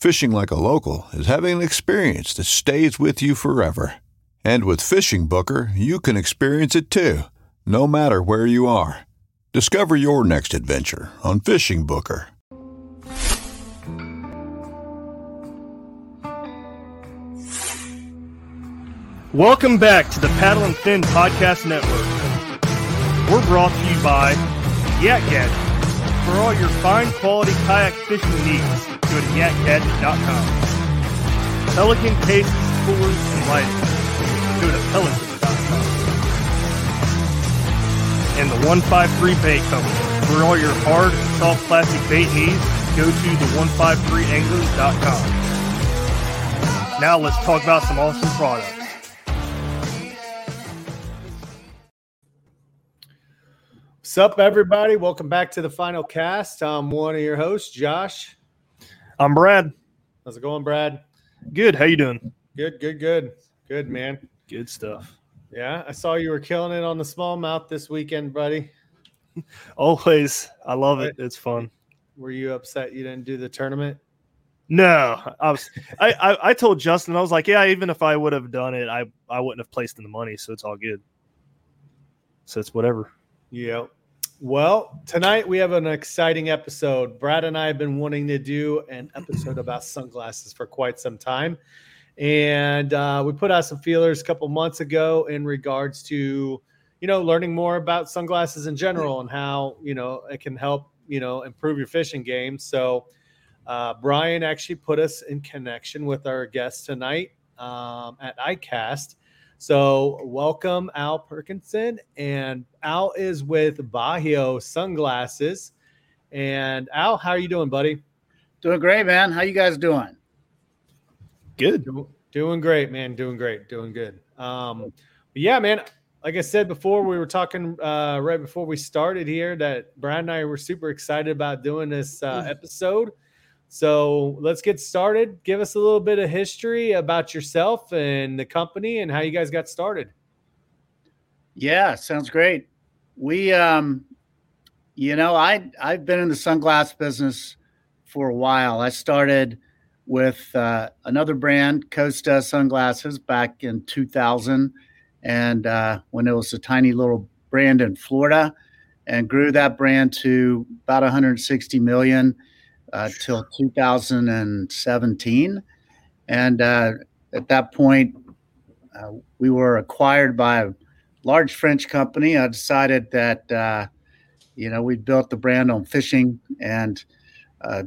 Fishing like a local is having an experience that stays with you forever. And with FishingBooker, you can experience it too, no matter where you are. Discover your next adventure on FishingBooker. Welcome back to the Paddle and Fin Podcast Network. We're brought to you by Yak Gadget. For all your fine quality kayak fishing needs, go to yakgadget.com. Pelican cases, coolers, and lighting. Go to pelican.com. And the 153 Bait Company. For all your hard and soft plastic bait needs, go to the 153anglers.com. Now let's talk about some awesome products. What's up, everybody? Welcome back to the final cast. I'm one of your hosts, Josh. I'm Brad. How's it going, Brad? Good. How you doing? Good, good, good, good, man. Good stuff. Yeah, I saw you were killing it on the smallmouth this weekend, buddy. Always. I love it. It's fun. Were you upset you didn't do the tournament? No, I was. I, I I told Justin I was like, yeah, even if I would have done it, I I wouldn't have placed in the money, so it's all good. So it's whatever. Yeah. Well, tonight we have an exciting episode. Brad and I have been wanting to do an episode about sunglasses for quite some time. And uh, we put out some feelers a couple months ago in regards to, you know, learning more about sunglasses in general and how, you know, it can help, you know, improve your fishing game. So, uh, Brian actually put us in connection with our guest tonight um, at ICAST. So, welcome Al Perkinson, and Al is with Bajio Sunglasses. And Al, how are you doing, buddy? Doing great, man. How you guys doing? Good. Doing great, man. Doing great. Doing good. Um, but yeah, man. Like I said before, we were talking uh, right before we started here that Brad and I were super excited about doing this uh, episode. So let's get started. Give us a little bit of history about yourself and the company and how you guys got started. Yeah, sounds great. We um you know, I I've been in the sunglass business for a while. I started with uh, another brand, Costa Sunglasses, back in 2000, and uh, when it was a tiny little brand in Florida, and grew that brand to about 160 million uh, till 2017. And uh, at that point, uh, we were acquired by a large French company. I decided that, uh, you know, we built the brand on fishing, and uh,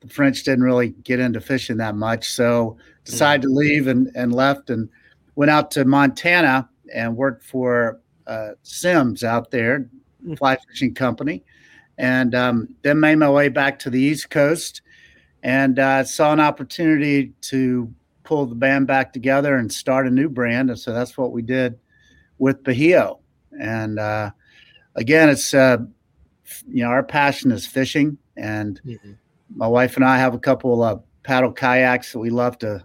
the French didn't really get into fishing that much. So decided to leave and, and left and went out to Montana and worked for uh, Simms out there, fly fishing company and um, then made my way back to the East Coast and uh, saw an opportunity to pull the band back together and start a new brand. And so that's what we did with Bajio. And uh, again, it's, uh, you know, our passion is fishing. And my wife and I have a couple of paddle kayaks that we love to,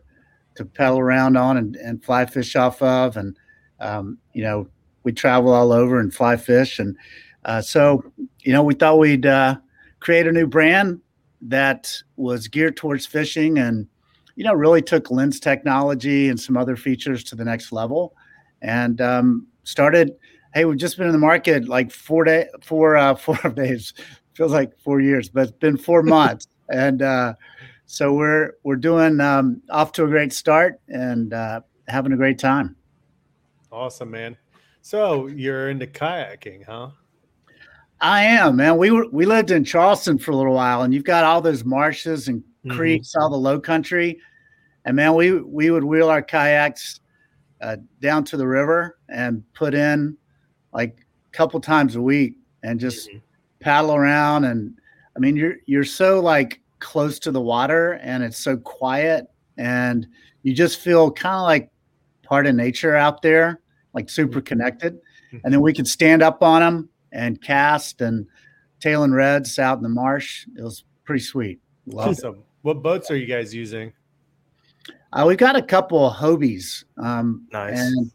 to paddle around on and, and fly fish off of. And um, you know, we travel all over and fly fish. And uh, so, you know, we thought we'd uh, create a new brand that was geared towards fishing and, you know, really took lens technology and some other features to the next level and um, started. Hey, we've just been in the market like four day, four, uh, four days. Feels like four years, but it's been four months. and uh, so we're we're doing um, off to a great start and uh, having a great time. Awesome, man. So you're into kayaking, huh? I am, man. We were we lived in Charleston for a little while, and you've got all those marshes and Mhm. creeks, all the low country, and man, we we would wheel our kayaks uh, down to the river and put in like a couple times a week, and just Mhm. paddle around. And I mean, you're you're so like close to the water, and it's so quiet, and you just feel kind of like part of nature out there, like super connected. And then we could stand up on them and cast and tail and reds out in the marsh. It was pretty sweet. Loved it. Awesome. What boats are you guys using? Uh, we got a couple of Hobies. Um, Nice. And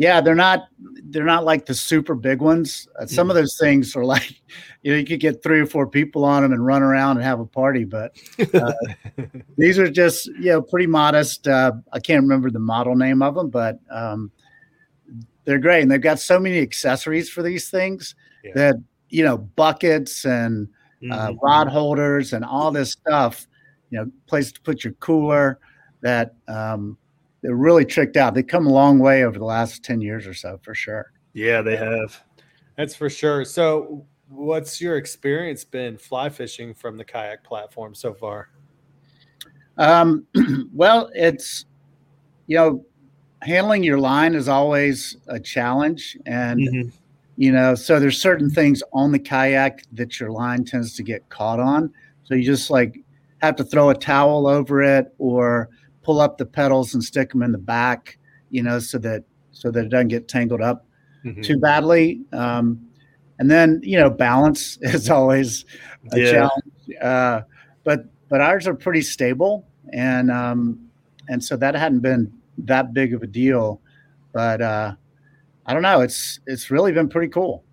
yeah, they're not they're not like the super big ones. Uh, some of those things are like, you know, you could get three or four people on them and run around and have a party. But uh, these are just you know pretty modest. Uh, I can't remember the model name of them, but um, they're great, and they've got so many accessories for these things Yeah. that you know buckets and uh, Mhm. rod holders and all this stuff. You know, place to put your cooler. That um, they're really tricked out. They've come a long way over the last ten years or so, for sure. yeah, they have. That's for sure. So, what's your experience been fly fishing from the kayak platform so far? Um, well, it's you know, handling your line is always a challenge, and Mhm. you know, so there's certain things on the kayak that your line tends to get caught on. So you just like have to throw a towel over it or pull up the pedals and stick them in the back, you know, so that so that it doesn't get tangled up Mhm. too badly. Um, and then you know, balance is always a Yeah. challenge. Uh, but but ours are pretty stable, and um, and so that hadn't been that big of a deal. But uh, I don't know. It's it's really been pretty cool.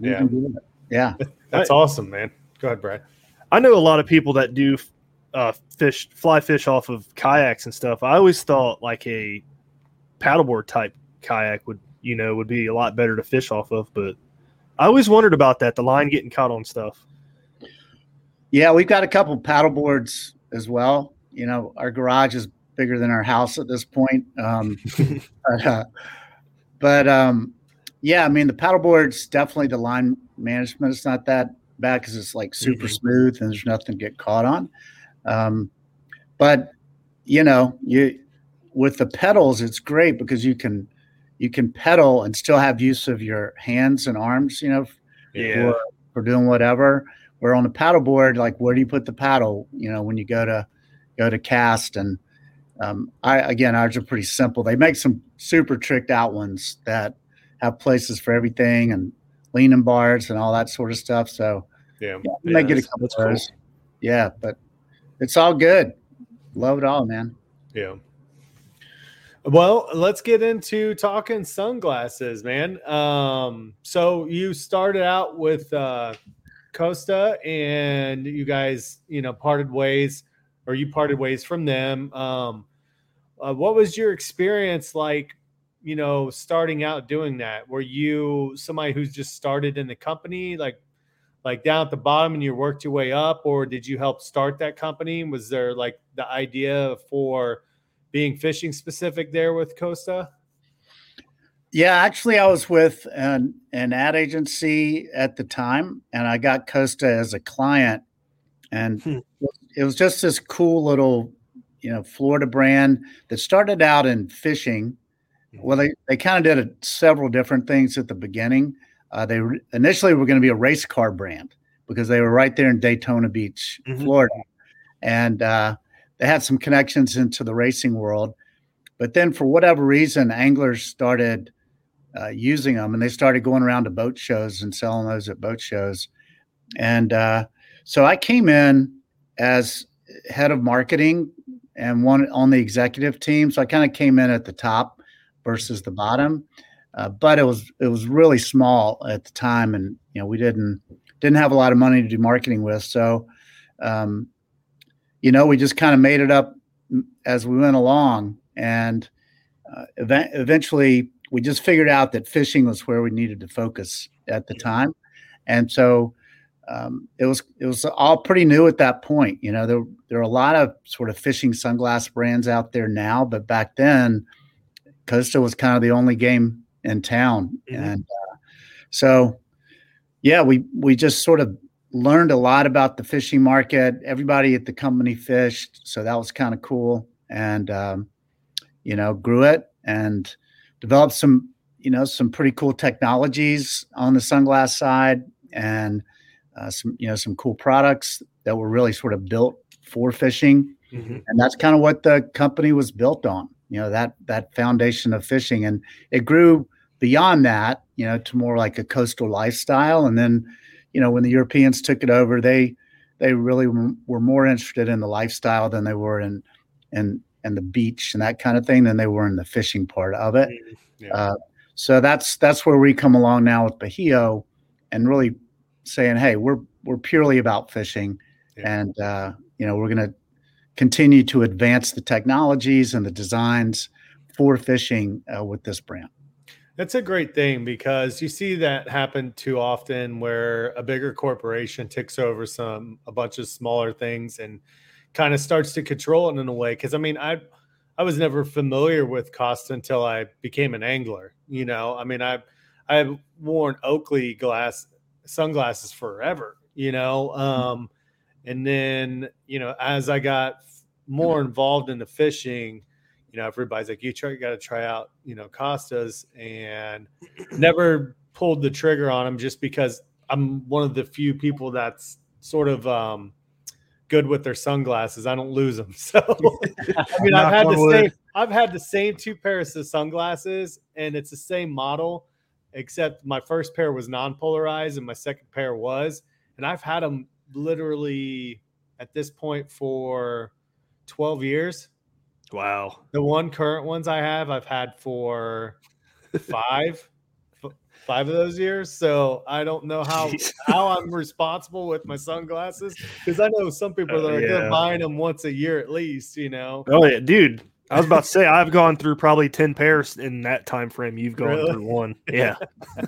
Yeah. been doing it. Yeah. That's awesome, man. Go ahead, Brad. I know a lot of people that do uh, fish, fly fish off of kayaks and stuff. I always thought like a paddleboard type kayak would, you know, would be a lot better to fish off of. But I always wondered about that, the line getting caught on stuff. Yeah, we've got a couple paddle boards as well. You know, our garage is bigger than our house at this point. Um, but uh, but um, yeah, I mean the paddleboard's definitely the line management is not that bad because it's like super Mhm. smooth and there's nothing to get caught on. Um, but you know, you with the pedals, it's great because you can you can pedal and still have use of your hands and arms. You know, Yeah. for, for doing whatever. Where on the paddleboard, like where do you put the paddle? You know, when you go to go to cast, and um, I again, ours are pretty simple. They make some super tricked out ones that have places for everything and leaning bars and all that sort of stuff. So Yeah. yeah, we may Yeah, get a couple of those. Yeah, but it's all good. Love it all, man. Yeah. Well, let's get into talking sunglasses, man. Um, so you started out with uh, Costa, and you guys, you know, parted ways, or you parted ways from them. Um, uh, what was your experience like? You know, starting out doing that. Were you somebody who's just started in the company, like, like down at the bottom, and you worked your way up, or did you help start that company? Was there like the idea for being fishing specific there with Costa? Yeah, actually, I was with an an ad agency at the time, and I got Costa as a client, and Hmm. It was just this cool little, you know, Florida brand that started out in fishing. Well, they they kind of did a, several different things at the beginning. Uh, they re- initially were going to be a race car brand because they were right there in Daytona Beach, Mhm. Florida, and uh, they had some connections into the racing world. But then, for whatever reason, anglers started uh, using them, and they started going around to boat shows and selling those at boat shows. And uh, so I came in as head of marketing and one on the executive team. So I kind of came in at the top versus the bottom. Uh, but it was it was really small at the time, and you know we didn't didn't have a lot of money to do marketing with. So, um, you know, we just kind of made it up as we went along, and uh, ev- eventually we just figured out that fishing was where we needed to focus at the time, and so um, it was it was all pretty new at that point. You know, there there are a lot of sort of fishing sunglass brands out there now, but back then, Costa was kind of the only game in town, mm-hmm. and uh, so yeah, we we just sort of learned a lot about the fishing market. Everybody at the company fished, so that was kind of cool, and um, you know, grew it and developed some you know some pretty cool technologies on the sunglass side and uh, some you know some cool products that were really sort of built for fishing mm-hmm. and that's kind of what the company was built on you know that that foundation of fishing and it grew beyond that, you know, to more like a coastal lifestyle. And then, you know, when the Europeans took it over, they they really were more interested in the lifestyle than they were in in and the beach and that kind of thing than they were in the fishing part of it. Mm-hmm. Yeah. Uh, so that's that's where we come along now with Bajio, and really saying, hey, we're we're purely about fishing, yeah. and uh, you know we're going to continue to advance the technologies and the designs for fishing uh, with this brand. That's a great thing because you see that happen too often where a bigger corporation takes over some a bunch of smaller things and kind of starts to control it in a way. Cause I mean, I I was never familiar with Costa until I became an angler. You know, I mean, I I've worn Oakley glass sunglasses forever, you know. Mm-hmm. Um, and then, you know, as I got more involved in the fishing, you know, everybody's like, you try, you got to try out, you know, Costas, and never pulled the trigger on them just because I'm one of the few people that's sort of um, good with their sunglasses. I don't lose them, so I mean, I've had the wood. same, I've had the same two pairs of sunglasses, and it's the same model, except my first pair was non-polarized and my second pair was, and I've had them literally at this point for 12 years Wow. The one current ones I have, I've had for five, five of those years. So I don't know how Jeez. how I'm responsible with my sunglasses because I know some people that are uh, yeah. buying them once a year at least. You know. Oh yeah, dude. I was about to say I've gone through probably ten pairs in that time frame. You've gone really? through one. Yeah.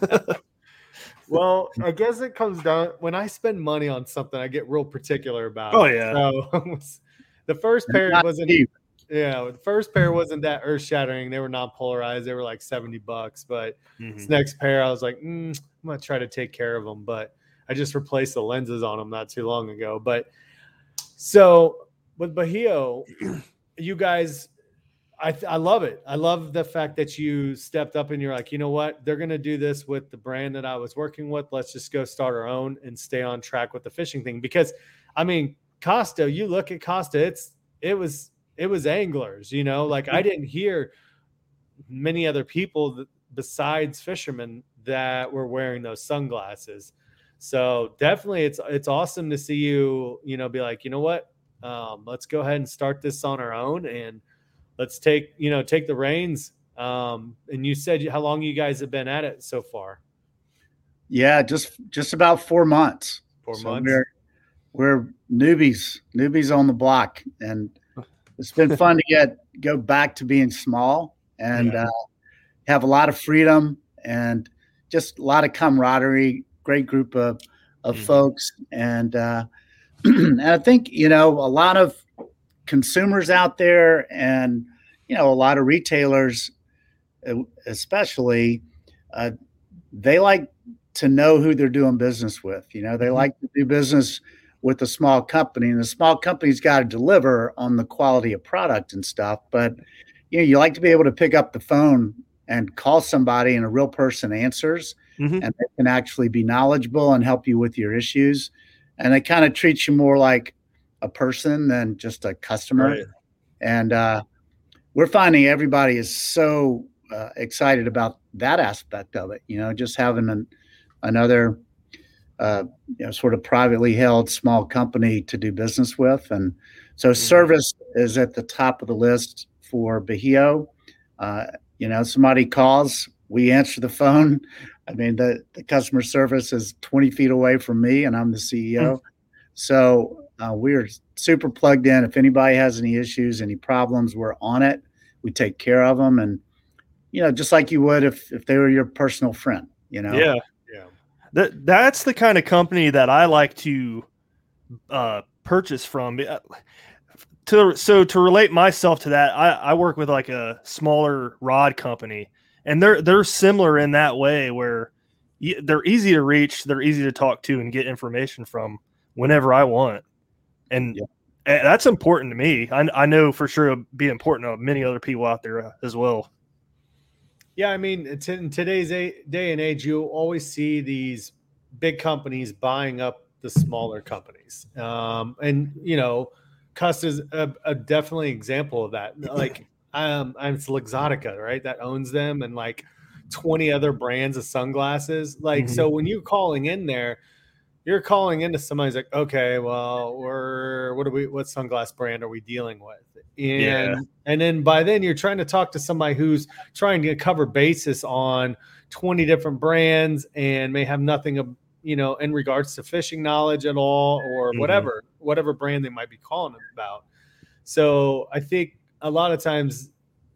well, I guess it comes down when I spend money on something, I get real particular about. Oh it. yeah. So the first pair wasn't. Cheap. Yeah, the first pair wasn't that earth shattering. They were not polarized. They were like 70 bucks. But mm-hmm. this next pair, I was like, mm, I'm going to try to take care of them. But I just replaced the lenses on them not too long ago. But so with Bajio, you guys, I, I love it. I love the fact that you stepped up and you're like, you know what? They're going to do this with the brand that I was working with. Let's just go start our own and stay on track with the fishing thing. Because, I mean, Costa, you look at Costa, it's, it was it was anglers, you know, like I didn't hear many other people that, besides fishermen that were wearing those sunglasses. So definitely it's it's awesome to see you, you know, be like, you know what? Um, let's go ahead and start this on our own and let's take, you know, take the reins. Um, and you said how long you guys have been at it so far? Yeah, just just about four months. Four so months. We're, we're newbies, newbies on the block, and it's been fun to get go back to being small and yeah. uh, have a lot of freedom and just a lot of camaraderie. Great group of of mm-hmm. folks, and uh, and I think you know a lot of consumers out there, and you know a lot of retailers, especially, uh, they like to know who they're doing business with. You know, they mm-hmm. like to do business with a small company and the small company's got to deliver on the quality of product and stuff but you know you like to be able to pick up the phone and call somebody and a real person answers mm-hmm. and they can actually be knowledgeable and help you with your issues and they kind of treat you more like a person than just a customer right. and uh, we're finding everybody is so uh, excited about that aspect of it you know just having an, another uh, you know, sort of privately held small company to do business with. And so mm-hmm. service is at the top of the list for Bajio. Uh, you know, somebody calls, we answer the phone. I mean, the, the customer service is 20 feet away from me, and I'm the CEO. So uh, we're super plugged in. If anybody has any issues, any problems, we're on it. We take care of them, and you know, just like you would if if they were your personal friend. You know. Yeah. Yeah. That that's the kind of company that I like to uh, purchase from. Uh, To so to relate myself to that, I, I work with like a smaller rod company, and they're they're similar in that way where they're easy to reach, they're easy to talk to, and get information from whenever I want, and Yeah. and that's important to me. I, I know for sure it'll be important to many other people out there uh, as well. Yeah, I mean, in today's a- day and age, you always see these big companies buying up the smaller companies, um, and you know, Cuss is a, a definitely example of that. Like, um, I'm it's Luxottica, right? That owns them, and like 20 other brands of sunglasses. Like, so when you're calling in there, you're calling into somebody's like, okay, well, we're what are we? What sunglass brand are we dealing with? And Yeah. and then by then you're trying to talk to somebody who's trying to cover basis on 20 different brands and may have nothing of you know in regards to fishing knowledge at all or Mhm. whatever whatever brand they might be calling about so i think a lot of times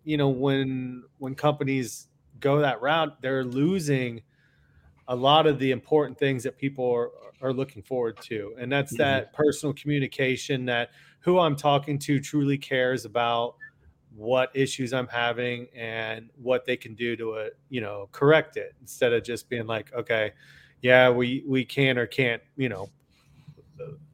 you know when when companies go that route they're losing a lot of the important things that people are, are looking forward to and that's Mhm. that personal communication that who i'm talking to truly cares about what issues i'm having and what they can do to it you know correct it instead of just being like okay yeah we we can or can't you know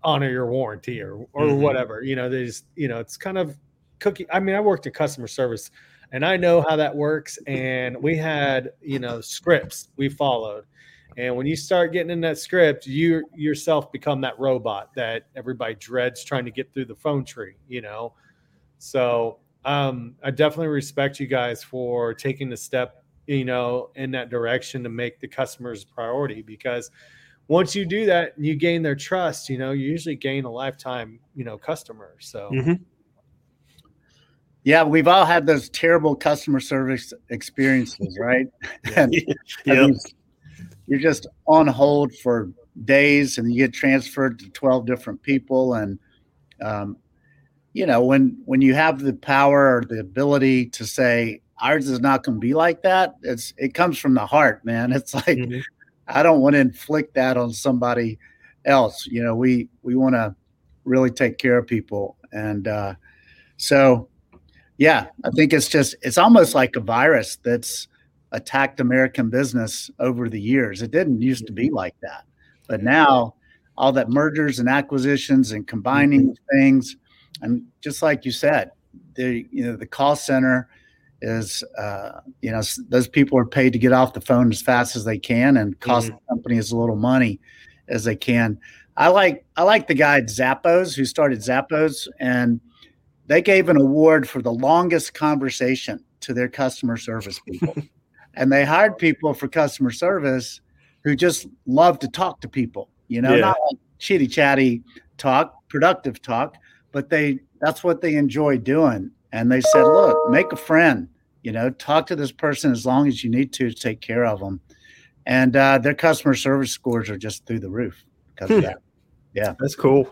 honor your warranty or or Mhm. whatever you know they just you know it's kind of cookie i mean i worked in customer service and i know how that works and we had you know scripts we followed and when you start getting in that script you yourself become that robot that everybody dreads trying to get through the phone tree you know so um, i definitely respect you guys for taking the step you know in that direction to make the customers priority because once you do that and you gain their trust you know you usually gain a lifetime you know customer so Mhm. Yeah, we've all had those terrible customer service experiences, right? and I Yep. mean, you're just on hold for days and you get transferred to 12 different people and um, you know when when you have the power or the ability to say ours is not going to be like that it's it comes from the heart man it's like Mhm. i don't want to inflict that on somebody else you know we we want to really take care of people and uh so yeah i think it's just it's almost like a virus that's attacked American business over the years. It didn't used to be like that. But now all that mergers and acquisitions and combining things and just like you said, the you know the call center is uh, you know those people are paid to get off the phone as fast as they can and cost the company as little money as they can. I like I like the guy at Zappos who started Zappos and they gave an award for the longest conversation to their customer service people. and they hired people for customer service who just love to talk to people, you know, Yeah. not like chitty chatty talk, productive talk, but they that's what they enjoy doing. And they said, look, make a friend, you know, talk to this person as long as you need to to take care of them. And uh, their customer service scores are just through the roof because of that. Yeah. That's cool.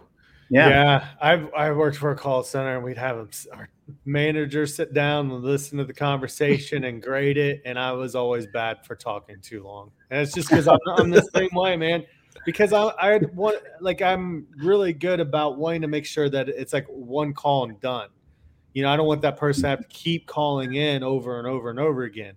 Yeah. Yeah, I've I worked for a call center and we'd have our manager sit down and listen to the conversation and grade it, and I was always bad for talking too long. And it's just because I'm, I'm the same way, man. Because I I want like I'm really good about wanting to make sure that it's like one call and done. You know, I don't want that person to have to keep calling in over and over and over again.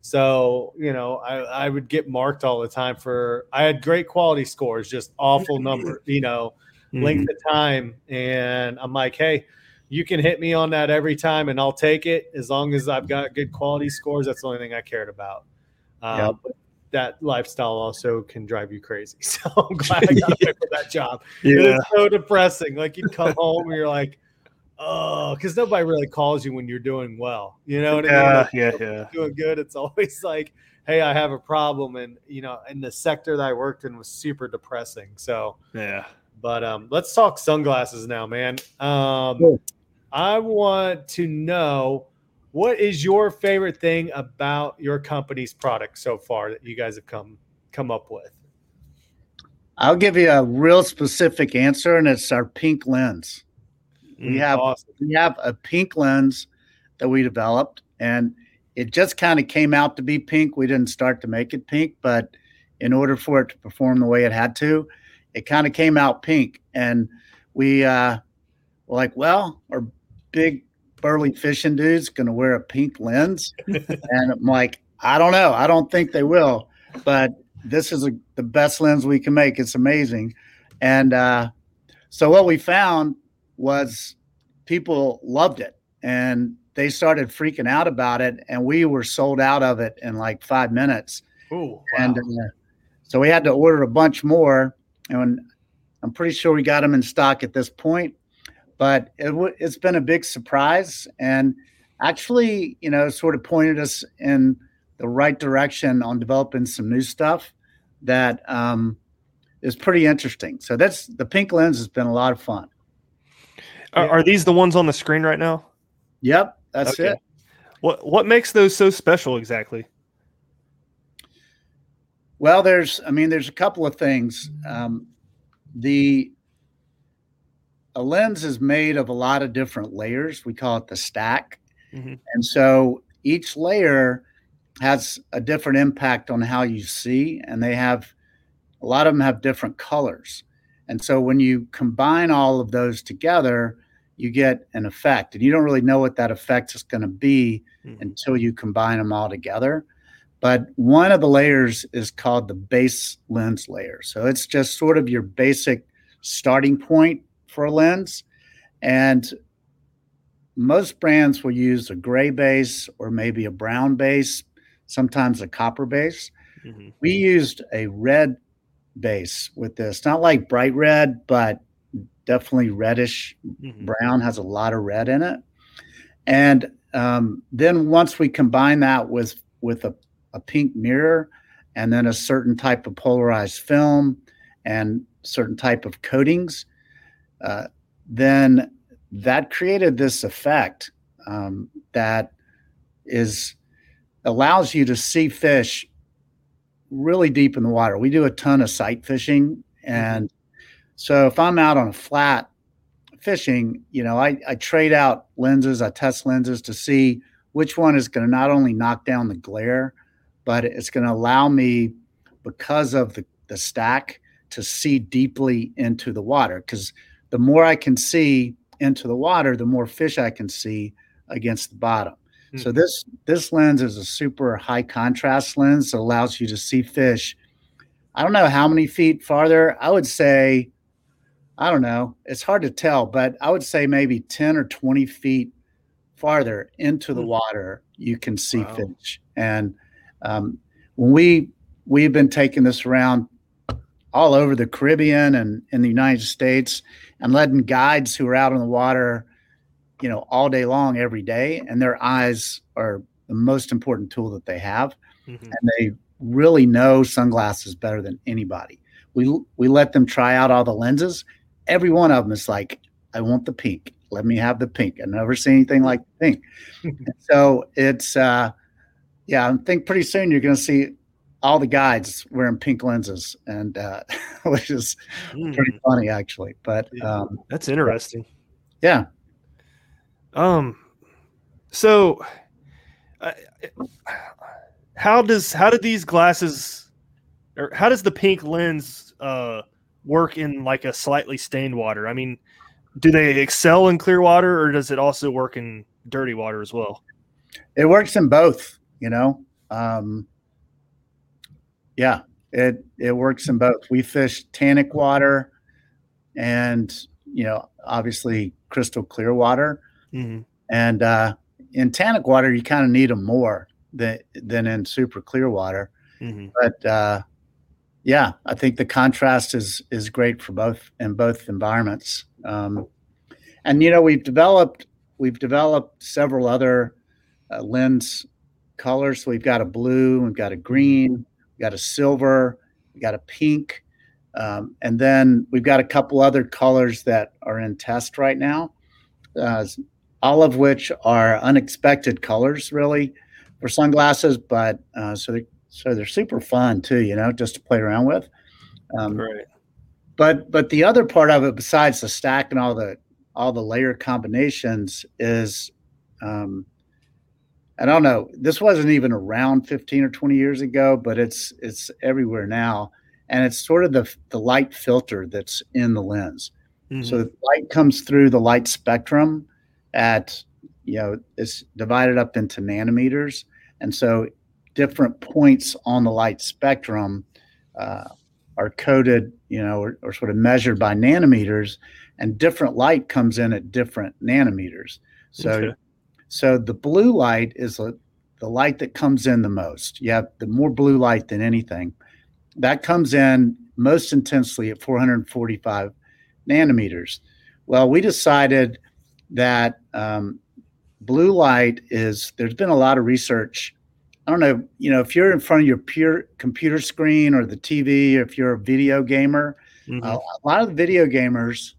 So, you know, I, I would get marked all the time for I had great quality scores, just awful number, you know Mm-hmm. length of time. And I'm like, hey, you can hit me on that every time and I'll take it as long as I've got good quality scores. That's the only thing I cared about. Uh, Yep. that lifestyle also can drive you crazy. So I'm glad I got away with that job. Yeah. It's so depressing. Like you come home and you're like, oh, because nobody really calls you when you're doing well. You know what I mean? Yeah. Like, Yeah. Yeah. doing good. It's always like, hey, I have a problem. And, you know, and the sector that I worked in was super depressing. So, Yeah. But um, let's talk sunglasses now, man. Um, Sure. I want to know what is your favorite thing about your company's product so far that you guys have come come up with? I'll give you a real specific answer, and it's our pink lens. We Mm, have awesome. we have a pink lens that we developed, and it just kind of came out to be pink. We didn't start to make it pink, but in order for it to perform the way it had to, it kind of came out pink. And we uh, were like, well, our big burly fishing dude's going to wear a pink lens, and I'm like, I don't know, I don't think they will, but this is a, the best lens we can make. It's amazing, and uh, so what we found was people loved it and they started freaking out about it. And we were sold out of it in like five minutes. Ooh, and uh, so we had to order a bunch more and i'm pretty sure we got them in stock at this point but it w- it's been a big surprise and actually you know sort of pointed us in the right direction on developing some new stuff that um, is pretty interesting so that's the pink lens has been a lot of fun Are, Yeah. are these the ones on the screen right now? yep that's Okay. it What what makes those so special exactly? Well, there's, I mean, there's a couple of things. Um, the a lens is made of a lot of different layers. We call it the stack, Mhm. and so each layer has a different impact on how you see, and they have a lot of them have different colors. And so when you combine all of those together, you get an effect, and you don't really know what that effect is going to be Mhm. until you combine them all together. But one of the layers is called the base lens layer. So it's just sort of your basic starting point for a lens. And most brands will use a gray base or maybe a brown base, sometimes a copper base. Mhm. We used a red base with this, not like bright red, but definitely reddish Mhm. brown has a lot of red in it and um, then once we combine that with with a, a pink mirror and then a certain type of polarized film and certain type of coatings uh, then that created this effect um, that is allows you to see fish really deep in the water. We do a ton of sight fishing and so if i'm out on a flat fishing, you know, I, I trade out lenses, I test lenses to see which one is going to not only knock down the glare, but it's going to allow me, because of the, the stack, to see deeply into the water. Because the more I can see into the water, the more fish I can see against the bottom. So this this lens is a super high contrast lens that allows you to see fish. I don't know how many feet farther. I would say I don't know. It's hard to tell, but I would say maybe 10 or 20 feet farther into the Hmm. water, you can see Wow. fish. And um, when we we've been taking this around all over the Caribbean and in the United States and letting guides who are out on the water, you know, all day long every day, and their eyes are the most important tool that they have Mhm. and they really know sunglasses better than anybody. We we let them try out all the lenses. Every one of them is like, I want the pink. Let me have the pink. I've never seen anything like the pink. So it's uh yeah, I think pretty soon you're gonna see all the guides wearing pink lenses and uh which is pretty Mm, funny actually. But um That's interesting. yeah. Um, so uh, how does how did these glasses or how does the pink lens uh work in like a slightly stained water? I mean, do they excel in clear water or does it also work in dirty water as well? it works in both you know? Um yeah it it works in both. We fish tannic water and you know obviously crystal clear water. Mhm. and uh in tannic water you kind of need them more than than in super clear water. Mhm. but uh yeah i think the contrast is is great for both in both environments. Um and you know we've developed we've developed several other uh, lens colors so we've got a blue we've got a green we've got a silver we've got a pink um, and then we've got a couple other colors that are in test right now uh, all of which are unexpected colors, really, for sunglasses. But uh, so they're, so they're super fun too, you know, just to play around with. Um, Right. but but the other part of it, besides the stack and all the all the layer combinations, is um, I don't know. This wasn't even around 15 or 20 years ago, but it's it's everywhere now, and it's sort of the the light filter that's in the lens. Mhm. So the light comes through the light spectrum at you know it's divided up into nanometers, and so different points on the light spectrum uh, are coded, you know, or, or sort of measured by nanometers, and different light comes in at different nanometers. So, Okay. So the blue light is a, the light that comes in the most. You have the more blue light than anything. That comes in most intensely at 445 nanometers. Well, we decided that um, blue light is, there's been a lot of research. I don't know, you know, if you're in front of your pure computer screen or the TV, or if you're a video gamer, Mhm. uh, a lot of the video gamers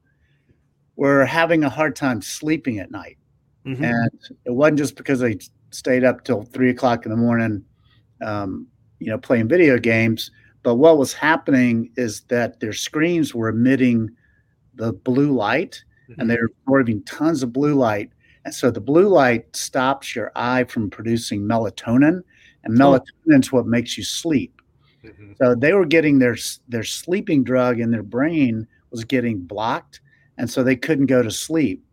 were having a hard time sleeping at night. Mhm. And it wasn't just because they stayed up till three o'clock in the morning, um, you know, playing video games. But what was happening is that their screens were emitting the blue light and they're absorbing tons of blue light. And so the blue light stops your eye from producing melatonin, and melatonin is what makes you sleep. Mhm. So they were getting their their sleeping drug in their brain was getting blocked, and so they couldn't go to sleep.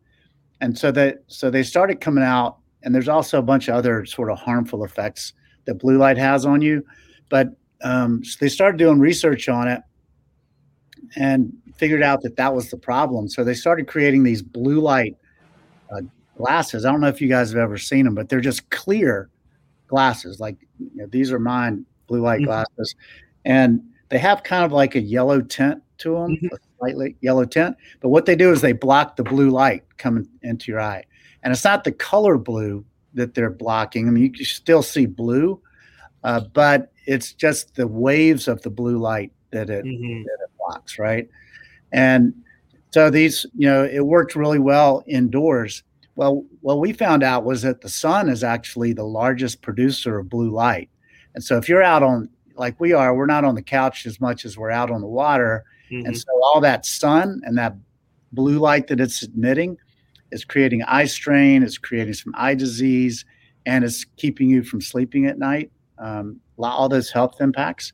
And so that so they started coming out, and there's also a bunch of other sort of harmful effects that blue light has on you. But um, so they started doing research on it, and figured out that that was the problem. So they started creating these blue light uh, glasses. I don't know if you guys have ever seen them, but they're just clear glasses. Like you know, these are mine, blue light Mhm. glasses, and they have kind of like a yellow tint to them, Mhm. A slightly yellow tint. But what they do is they block the blue light coming into your eye, and it's not the color blue that they're blocking. I mean, you can still see blue, uh, but it's just the waves of the blue light that it Mhm. blocks, right? And so these, you know, it worked really well indoors. Well, what we found out was that the sun is actually the largest producer of blue light. And so if you're out on, like we are, we're not on the couch as much as we're out on the water. Mhm. And so all that sun and that blue light that it's emitting is creating eye strain, it's creating some eye disease, and it's keeping you from sleeping at night. Um, all those health impacts.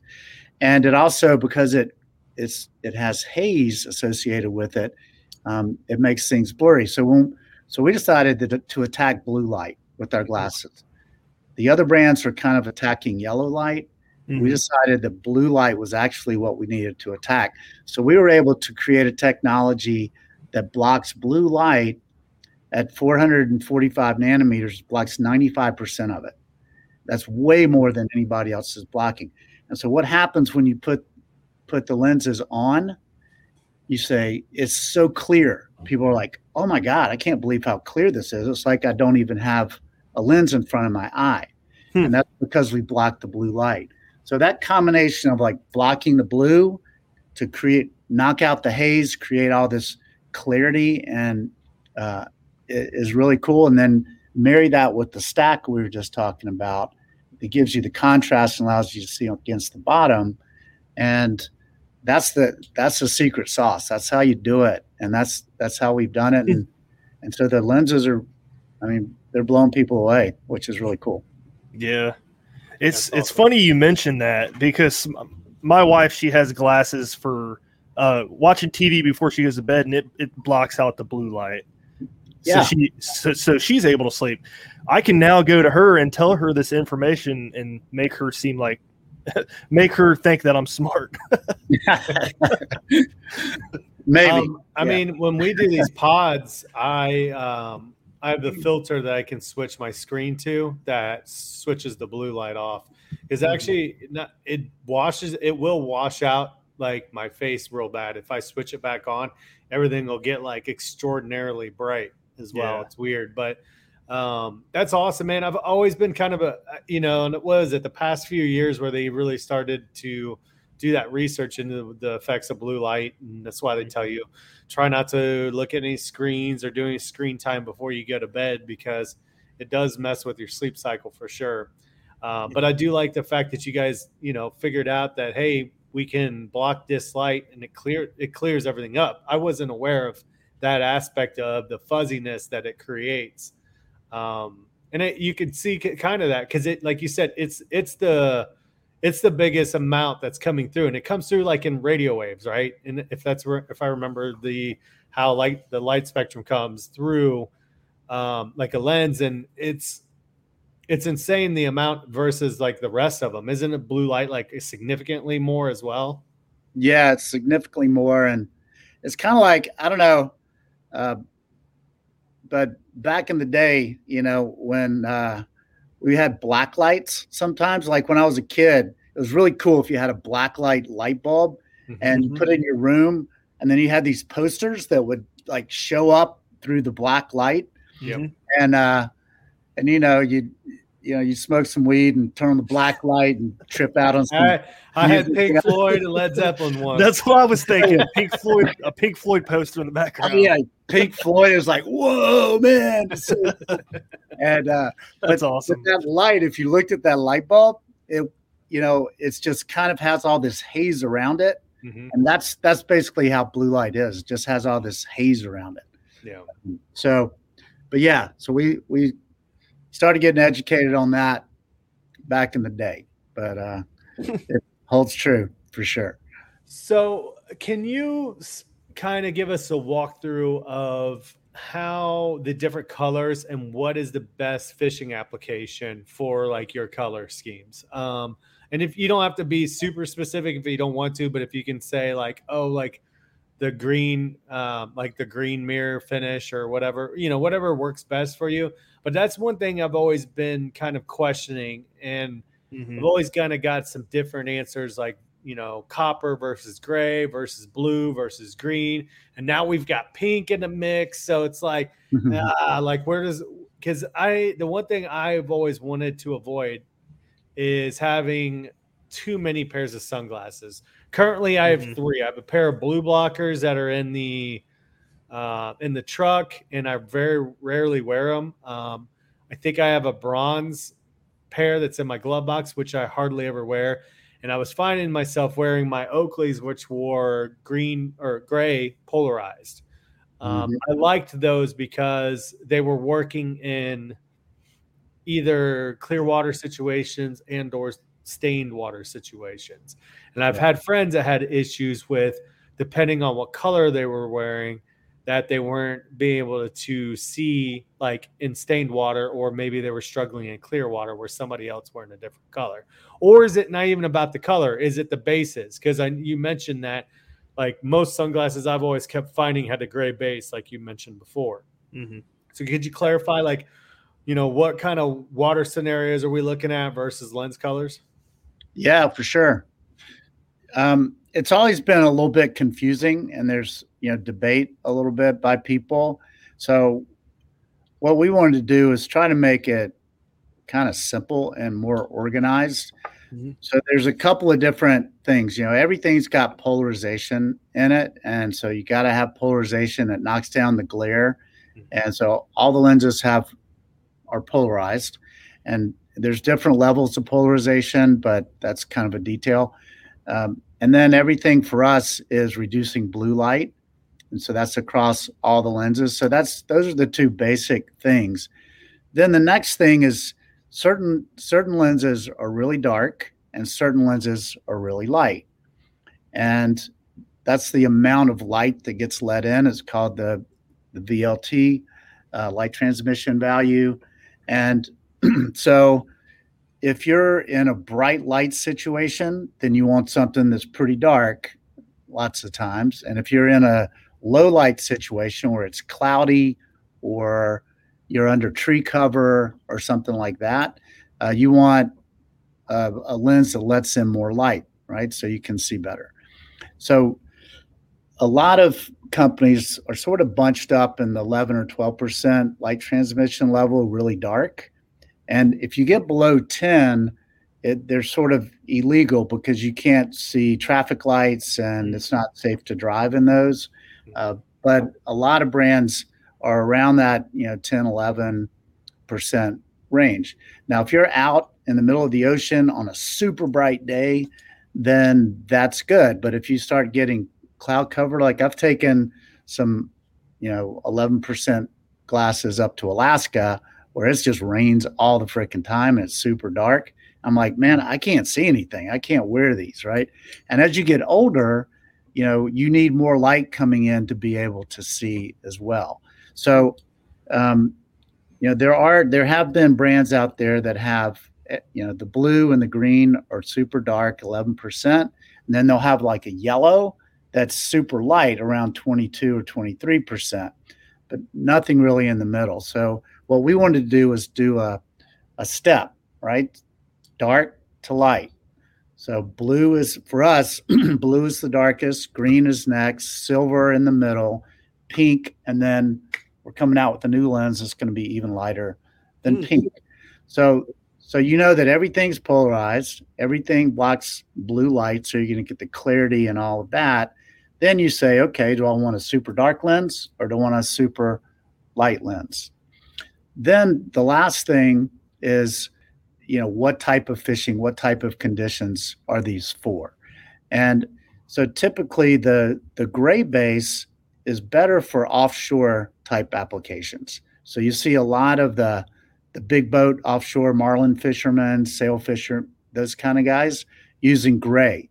And it also, because it it's it has haze associated with it, um, it makes things blurry. So when so we decided to, to attack blue light with our glasses. The other brands are kind of attacking yellow light. We Mhm. decided that blue light was actually what we needed to attack. So we were able to create a technology that blocks blue light at 445 nanometers, blocks 95% of it. That's way more than anybody else is blocking. And so what happens when you put put the lenses on? You say it's so clear. People are like, "Oh my god, I can't believe how clear this is." It's like I don't even have a lens in front of my eye. Hmm. And that's because we block the blue light. So that combination of like blocking the blue to create knock out the haze, create all this clarity and uh, is really cool. And then marry that with the stack we were just talking about. It gives you the contrast and allows you to see against the bottom. And that's the that's the secret sauce. That's how you do it. And that's that's how we've done it. And and so the lenses are I mean, they're blowing people away, which is really cool. Yeah, it's That's it's funny you mentioned that because my wife she has glasses for uh, watching TV before she goes to bed, and it, it blocks out the blue light. Yeah. So she so, so she's able to sleep. I can now go to her and tell her this information and make her seem like make her think that I'm smart. Maybe. Um, I Yeah. mean, when we do these pods, I um, I have the hmm. filter that I can switch my screen to that switches the blue light off. Is hmm. actually not, it washes it will wash out like my face real bad. If I switch it back on, everything will get like extraordinarily bright as well. Yeah. It's weird, but um, that's awesome, man. I've always been kind of a uh, you know, and it was at the past few years where they really started to do that research into the effects of blue light, and that's why they tell you try not to look at any screens or do any screen time before you go to bed because it does mess with your sleep cycle for sure. Uh, but I do like the fact that you guys, you know, figured out that hey, we can block this light and it clear it clears everything up. I wasn't aware of that aspect of the fuzziness that it creates. Um, and it, you can see kind of that because it, like you said, it's it's the it's the biggest amount that's coming through, and it comes through like in radio waves, right? And if that's where if I remember the how light the light spectrum comes through um, like a lens, and it's it's insane the amount versus like the rest of them. Isn't it blue light like significantly more as well? Yeah, it's significantly more, and it's kind of like I don't know, uh, but back in the day, you know, when uh, we had black lights, sometimes like when I was a kid, it was really cool if you had a black light light bulb mm-hmm. and put it in your room, and then you had these posters that would like show up through the black light. Yep. And uh, and you know you you know you smoke some weed and turn on the black light and trip out on some. I, I had Pink Floyd and Led Zeppelin one. That's what I was thinking. Pink Floyd, a Pink Floyd poster in the background. Oh, yeah, Pink Floyd is like, whoa, man! and uh, that's but, awesome. But that light, if you looked at that light bulb, it you know it's just kind of has all this haze around it, mm-hmm. and that's that's basically how blue light is. It just has all this haze around it. Yeah. So, but yeah, so we we started getting educated on that back in the day, but uh, it holds true for sure. So, can you kind of give us a walkthrough of how the different colors and what is the best fishing application for like your color schemes? Um, and if you don't have to be super specific if you don't want to, but if you can say like, oh, like the green, um, like the green mirror finish or whatever, you know, whatever works best for you. But that's one thing I've always been kind of questioning, and mm-hmm. I've always kind of got some different answers, like you know, copper versus gray versus blue versus green, and now we've got pink in the mix. So it's like, mm-hmm. uh, like where does? Because I, the one thing I've always wanted to avoid is having too many pairs of sunglasses. Currently, I have mm-hmm. three. I have a pair of blue blockers that are in the uh, in the truck, and I very rarely wear them. Um, I think I have a bronze pair that's in my glove box, which I hardly ever wear. And I was finding myself wearing my Oakleys, which were green or gray polarized. Um, mm-hmm. I liked those because they were working in either clear water situations and or stained water situations. And I've yeah. had friends that had issues with depending on what color they were wearing that they weren't being able to see like in stained water or maybe they were struggling in clear water where somebody else wearing a different color or is it not even about the color is it the bases because you mentioned that like most sunglasses i've always kept finding had a gray base like you mentioned before mm-hmm. so could you clarify like you know what kind of water scenarios are we looking at versus lens colors yeah for sure. Um, it's always been a little bit confusing and there's you know debate a little bit by people. So what we wanted to do is try to make it kind of simple and more organized. Mm-hmm. so there's a couple of different things you know everything's got polarization in it and so you got to have polarization that knocks down the glare. Mm-hmm. and so all the lenses have are polarized. And there's different levels of polarization but that's kind of a detail um, and then everything for us is reducing blue light. And so that's across all the lenses. So that's those are the two basic things. Then the next thing is certain certain lenses are really dark and certain lenses are really light. And that's the amount of light that gets let in. It's called the, the VLT, uh, light transmission value. And so if you're in a bright light situation, then you want something that's pretty dark lots of times. And if you're in a low light situation where it's cloudy or you're under tree cover or something like that, uh, you want a, a, lens that lets in more light, right? So you can see better. So a lot of companies are sort of bunched up in the 11 or 12% light transmission level, really dark. And if you get below 10, it, they're sort of illegal because you can't see traffic lights and Mm. it's not safe to drive in those. Uh, but a lot of brands are around that, you know, 10, 11 percent range. Now, if you're out in the middle of the ocean on a super bright day, then that's good. But if you start getting cloud cover, like I've taken some, you know, 11% glasses up to Alaska where it's just rains all the freaking time and it's super dark. I'm like, man, I can't see anything. I can't wear these, right? And as you get older, you know, you need more light coming in to be able to see as well. So, um, you know, there are there have been brands out there that have, eh, you know, the blue and the green are super dark, 11%, and then they'll have like a yellow that's super light around 22 or 23%, but nothing really in the middle. So, what we wanted to do was do a a step, right? Dark to light. So blue is for us, blue is the darkest, green is next, silver in the middle, pink, and then we're coming out with a new lens that's going to be even lighter than Hmm. pink. So so you know that everything's polarized, everything blocks blue light, so you're going to get the clarity and all of that. Then you say, okay, do I want a super dark lens or do I want a super light lens? Then the last thing is you know what type of fishing what type of conditions are these for? And so typically the the gray base is better for offshore type applications. So you see a lot of the the big boat offshore marlin fishermen sail fisher those kind of guys using gray.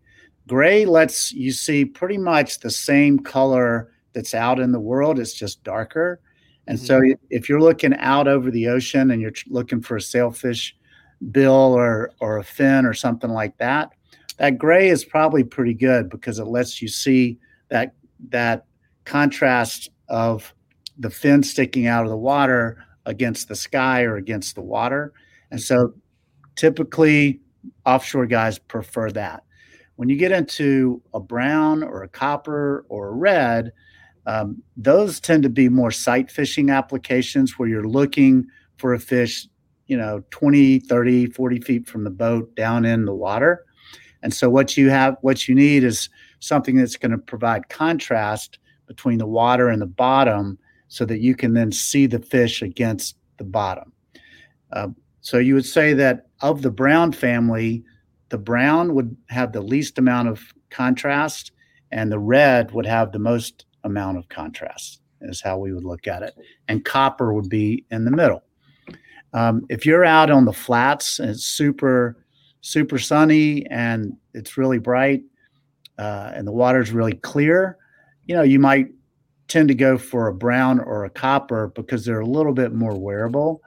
Gray lets you see pretty much the same color that's out in the world. It's just darker and mm-hmm. so if you're looking out over the ocean and you're looking for a sailfish bill or or a fin or something like that that gray is probably pretty good because it lets you see that that contrast of the fin sticking out of the water against the sky or against the water. And so typically offshore guys prefer that. When you get into a brown or a copper or a red um, those tend to be more sight fishing applications where you're looking for a fish you know 20 30 40 feet from the boat down in the water. And so what you have what you need is something that's going to provide contrast between the water and the bottom so that you can then see the fish against the bottom. Uh, so you would say that of the brown family the brown would have the least amount of contrast and the red would have the most amount of contrast is how we would look at it. And copper would be in the middle. Um, if you're out on the flats and it's super super sunny and it's really bright uh, and the water's really clear you know you might tend to go for a brown or a copper because they're a little bit more wearable.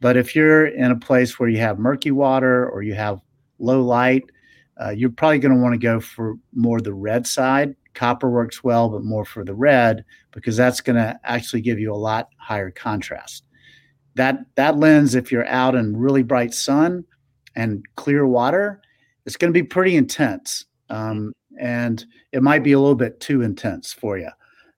But if you're in a place where you have murky water or you have low light uh, you're probably going to want to go for more the red side copper works well but more for the red because that's going to actually give you a lot higher contrast. That that lens if you're out in really bright sun and clear water it's going to be pretty intense um, and it might be a little bit too intense for you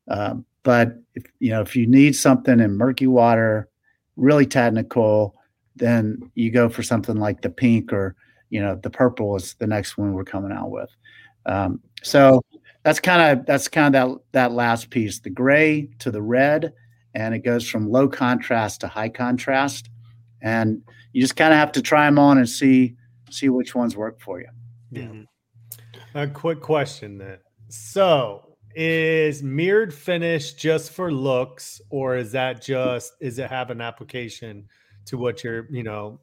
um, but if you know if you need something in murky water really technical then you go for something like the pink or you know the purple is the next one we're coming out with. Um, so that's kind of that's kind of that that last piece the gray to the red and it goes from low contrast to high contrast and you just kind of have to try them on and see see which ones work for you Yeah. Mm-hmm. A quick question then. So, is mirrored finish just for looks, or is that just is it have an application to what you're, you know,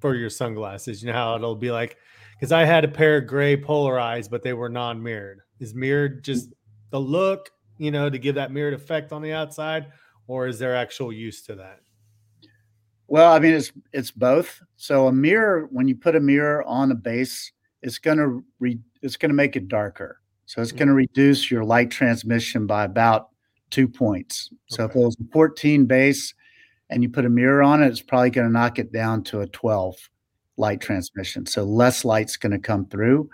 for your sunglasses? You know how it'll be like, because I had a pair of gray polarized, but they were non-mirrored. Is mirrored just the look, you know, to give that mirrored effect on the outside, or is there actual use to that? well i mean it's it's both. So a mirror when you put a mirror on a base it's going to re, it's going to make it darker. So it's going to mm-hmm. reduce your light transmission by about two points. So if it was a 14 base and you put a mirror on it it's probably going to knock it down to a 12 light transmission. So less light's going to come through.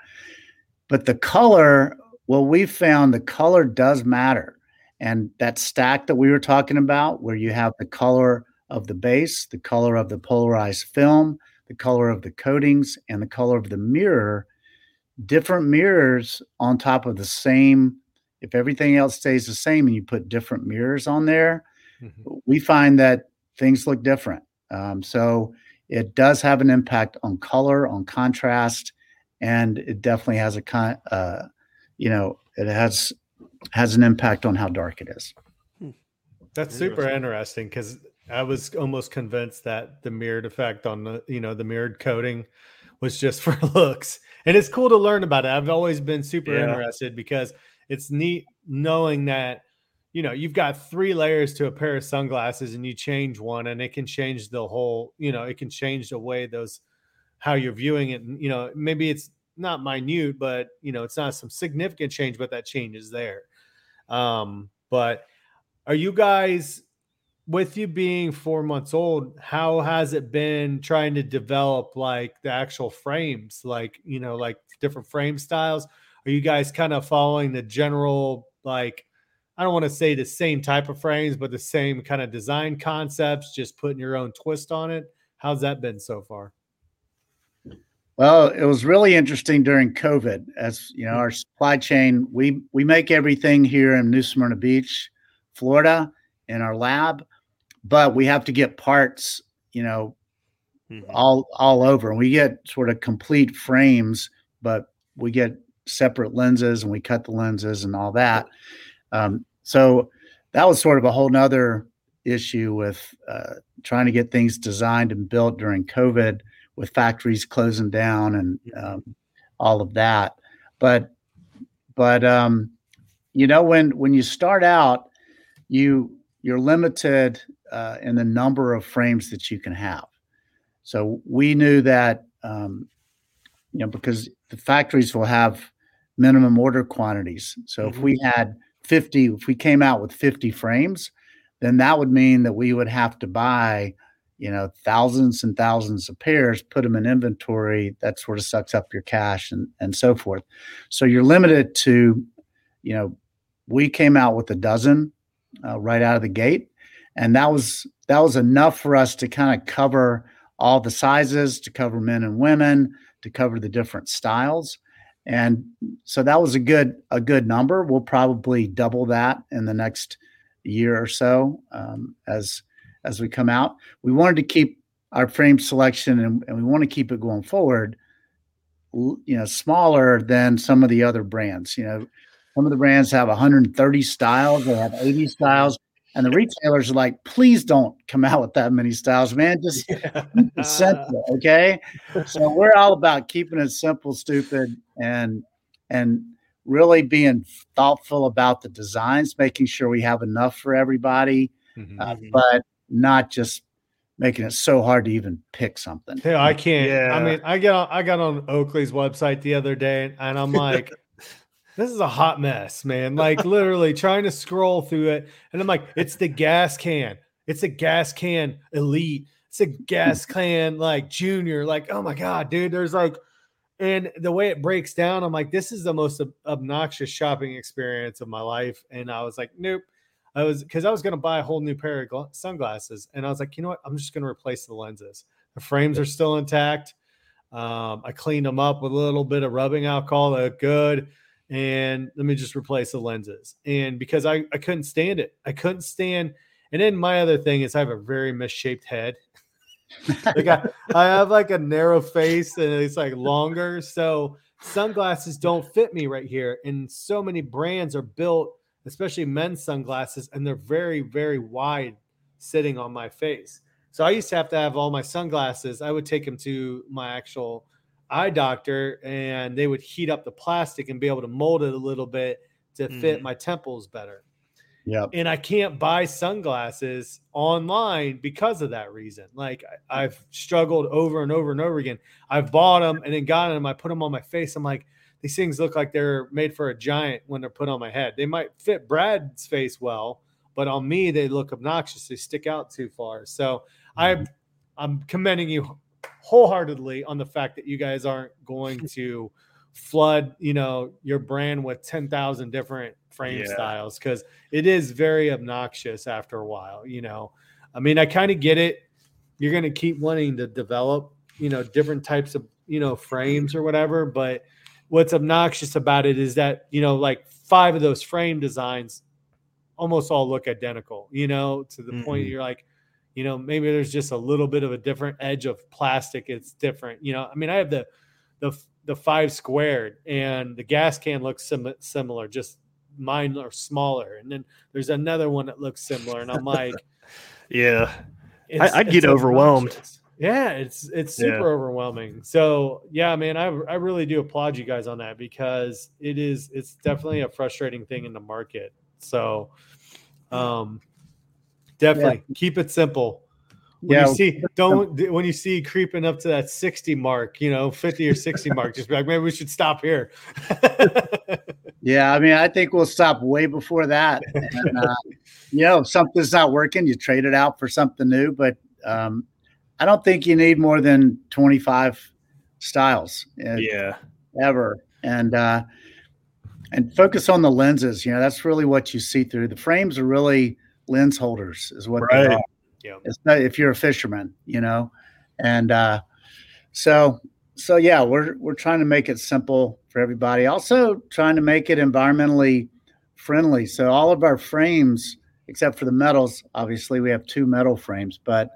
But the color well we found the color does matter and that stack that we were talking about where you have the color of the base the color of the polarized film the color of the coatings, and the color of the mirror. Different mirrors on top of the same. If everything else stays the same and you put different mirrors on there, mm-hmm. we find that things look different. Um, so it does have an impact on color, on contrast, and it definitely has a kind, uh, you know, it has has an impact on how dark it is. Hmm. That's super interesting because I was almost convinced that the mirrored effect on the you know the mirrored coating was just for looks, and it's cool to learn about it. I've always been super yeah. interested because it's neat knowing that you know you've got three layers to a pair of sunglasses and you change one and it can change the whole you know it can change the way those how you're viewing it and you know maybe it's not minute but you know it's not some significant change but that change is there um but are you guys with you being four months old how has it been trying to develop like the actual frames like you know like different frame styles are you guys kind of following the general like I don't want to say the same type of frames, but the same kind of design concepts, just putting your own twist on it. How's that been so far? Well, it was really interesting during COVID. As you know, our supply chain, we we make everything here in New Smyrna Beach, Florida, in our lab, but we have to get parts, you know, mm-hmm. all all over, and we get sort of complete frames, but we get separate lenses, and we cut the lenses and all that. Um, so that was sort of a whole nother issue with uh, trying to get things designed and built during COVID with factories closing down and um, all of that. But but um, you know when when you start out, you you're limited uh, in the number of frames that you can have. So we knew that um, you know because the factories will have minimum order quantities. So mm-hmm. if we had 50, if we came out with 50 frames, then that would mean that we would have to buy, you know, thousands and thousands of pairs, put them in inventory. That sort of sucks up your cash and, and so forth. So you're limited to, you know, we came out with a dozen uh, right out of the gate. And that was that was enough for us to kind of cover all the sizes, to cover men and women, to cover the different styles and so that was a good a good number. We'll probably double that in the next year or so um, as as we come out. We wanted to keep our frame selection and, and we want to keep it going forward. You know, smaller than some of the other brands. You know, some of the brands have 130 styles. They have 80 styles. And the retailers are like, please don't come out with that many styles, man. Just yeah. simple, okay? so we're all about keeping it simple, stupid, and and really being thoughtful about the designs, making sure we have enough for everybody, mm-hmm. uh, but not just making it so hard to even pick something. Yeah, I can't. Yeah. I mean, I got on, I got on Oakley's website the other day, and I'm like, this is a hot mess, man. Like literally trying to scroll through it. And I'm like, it's the Gascan. It's a Gascan elite. It's a gas can like junior. Like, oh my God, dude. There's like, and the way it breaks down, I'm like, this is the most ob- obnoxious shopping experience of my life. And I was like, nope. I was because I was going to buy a whole new pair of gl- sunglasses. And I was like, you know what? I'm just going to replace the lenses. The frames are still intact. Um, I cleaned them up with a little bit of rubbing alcohol. They're good and let me just replace the lenses. And because I, I couldn't stand it, I couldn't stand. And then my other thing is I have a very misshaped head. like I, I have like a narrow face and it's like longer. So sunglasses don't fit me right here. And so many brands are built, especially men's sunglasses, and they're very, very wide sitting on my face. So I used to have to have all my sunglasses. I would take them to my actual eye doctor and they would heat up the plastic and be able to mold it a little bit to mm-hmm. fit my temples better. Yeah. And I can't buy sunglasses online because of that reason. Like I, have struggled over and over and over again. I've bought them and then got them. I put them on my face. I'm like, these things look like they're made for a giant when they're put on my head. They might fit Brad's face well, but on me they look obnoxious. They stick out too far. So mm-hmm. I, I'm commending you wholeheartedly on the fact that you guys aren't going to flood, you know, your brand with 10,000 different frame yeah. styles because it is very obnoxious after a while, you know. I mean, I kind of get it. You're going to keep wanting to develop you know different types of you know frames or whatever. But what's obnoxious about it is that you know like five of those frame designs almost all look identical. You know, to the mm-hmm. point you're like, you know, maybe there's just a little bit of a different edge of plastic. It's different. You know, I mean, I have the the the five squared and the Gascan looks sim- similar, just mine are smaller. And then there's another one that looks similar, and I'm like, yeah, I, I get overwhelmed. Yeah, it's it's super yeah. overwhelming. So yeah, man, I I really do applaud you guys on that because it is it's definitely a frustrating thing in the market. So um definitely yeah. keep it simple. When yeah. you see don't when you see creeping up to that 60 mark, you know, 50 or 60 mark, just be like, maybe we should stop here. yeah, I mean, I think we'll stop way before that. And, uh, you know, if something's not working, you trade it out for something new. But um, I don't think you need more than 25 styles. Uh, yeah. Ever. And uh and focus on the lenses. You know, that's really what you see through. The frames are really lens holders, is what right. they are. Yeah. Not, if you're a fisherman, you know. And uh so so yeah, we're we're trying to make it simple for everybody. Also trying to make it environmentally friendly. So all of our frames, except for the metals, obviously we have two metal frames, but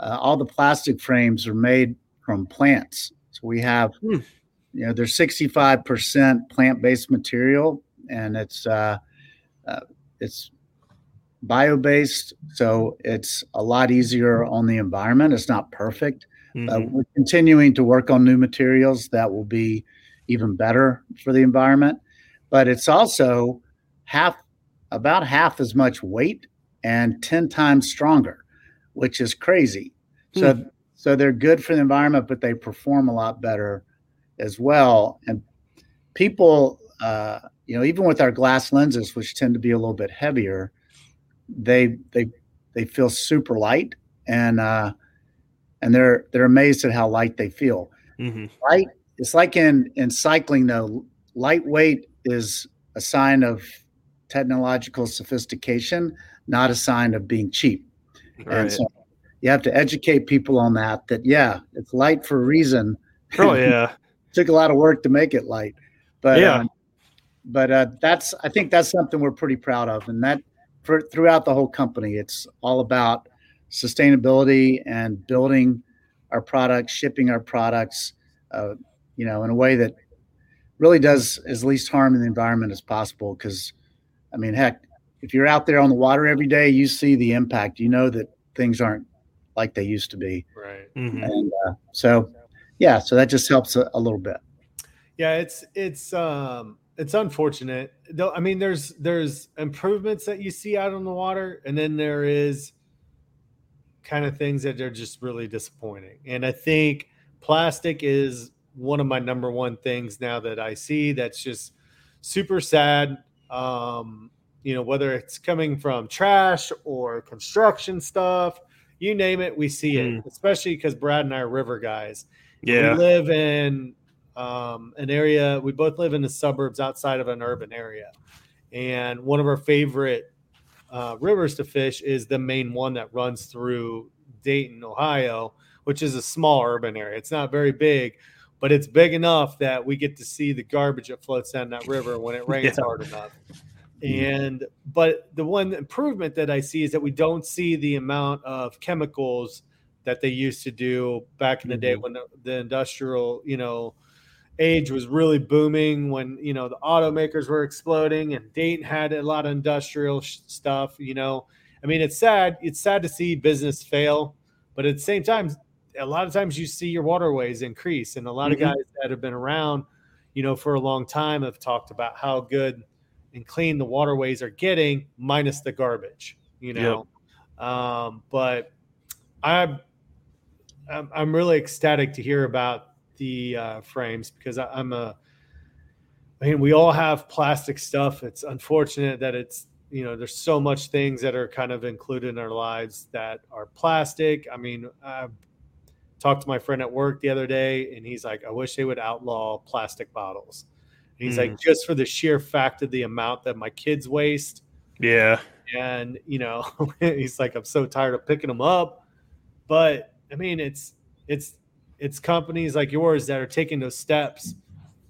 uh, all the plastic frames are made from plants. So we have, hmm. you know, there's 65% plant-based material, and it's uh, uh, it's bio-based, so it's a lot easier on the environment. It's not perfect. Mm-hmm. we're continuing to work on new materials that will be even better for the environment, but it's also half about half as much weight and 10 times stronger which is crazy. So hmm. so they're good for the environment, but they perform a lot better as well. And people, uh, you know, even with our glass lenses, which tend to be a little bit heavier, they they they feel super light and uh, and they're they're amazed at how light they feel. Mm-hmm. Light. It's like in in cycling though. Lightweight is a sign of technological sophistication, not a sign of being cheap. Right. And so you have to educate people on that, that, yeah, it's light for a reason. Oh, yeah. took a lot of work to make it light. But, yeah. Um, but uh, that's, I think that's something we're pretty proud of. And that for throughout the whole company, it's all about sustainability and building our products, shipping our products, uh, you know, in a way that really does as least harm in the environment as possible. Because, I mean, heck, if you're out there on the water every day, you see the impact. You know that things aren't like they used to be. Right. Mm-hmm. And uh, so, yeah, so that just helps a, a, little bit. Yeah, it's it's um it's unfortunate. Though I mean, there's there's improvements that you see out on the water, and then there is kind of things that are just really disappointing. And I think plastic is one of my number one things now that I see that's just super sad. Um, you know, whether it's coming from trash or construction stuff, you name it, we see it. Mm. Especially because Brad and I are river guys. Yeah, we live in um, an area. We both live in the suburbs outside of an urban area, and one of our favorite uh, rivers to fish is the main one that runs through Dayton, Ohio, which is a small urban area. It's not very big, but it's big enough that we get to see the garbage that floats down that river when it rains yeah. hard enough. And but the one improvement that I see is that we don't see the amount of chemicals that they used to do back in the day mm-hmm. when the, the, industrial, you know, age was really booming when, you know, the automakers were exploding and Dayton had a lot of industrial sh- stuff, you know. I mean, it's sad. It's sad to see business fail, but at the same time, a lot of times you see your waterways increase and a lot mm-hmm. of guys that have been around, you know, for a long time have talked about how good – and clean the waterways are getting, minus the garbage. You know, yep. um, but I, I'm I'm really ecstatic to hear about the uh, frames because I, I'm a. I mean, we all have plastic stuff. It's unfortunate that it's you know there's so much things that are kind of included in our lives that are plastic. I mean, I talked to my friend at work the other day, and he's like, "I wish they would outlaw plastic bottles." He's mm. like, just for the sheer fact of the amount that my kids waste. Yeah. And, you know, he's like, I'm so tired of picking them up. But I mean, it's, it's, it's companies like yours that are taking those steps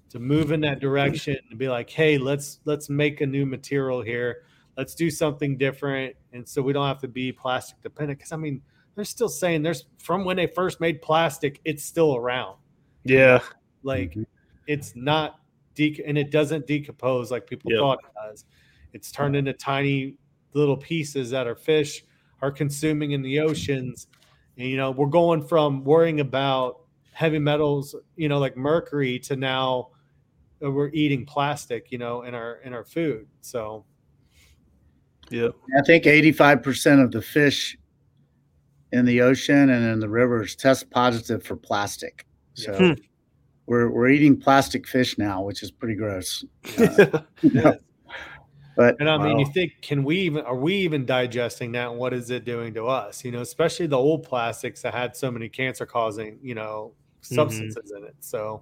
to move in that direction and be like, hey, let's let's make a new material here. Let's do something different, and so we don't have to be plastic dependent. Because I mean, they're still saying there's from when they first made plastic, it's still around. Yeah, like mm-hmm. it's not de- and it doesn't decompose like people yep. thought it does. It's turned into tiny little pieces that our fish are consuming in the oceans. And, you know, we're going from worrying about heavy metals, you know, like mercury to now uh, we're eating plastic, you know, in our in our food. So yeah. I think 85% of the fish in the ocean and in the rivers test positive for plastic. So hmm. We're we're eating plastic fish now, which is pretty gross. Uh, yeah. But and I mean, you think, can we even are we even digesting that? And what is it doing to us? You know, especially the old plastics that had so many cancer causing, you know, mm-hmm. substances mm-hmm. in it. So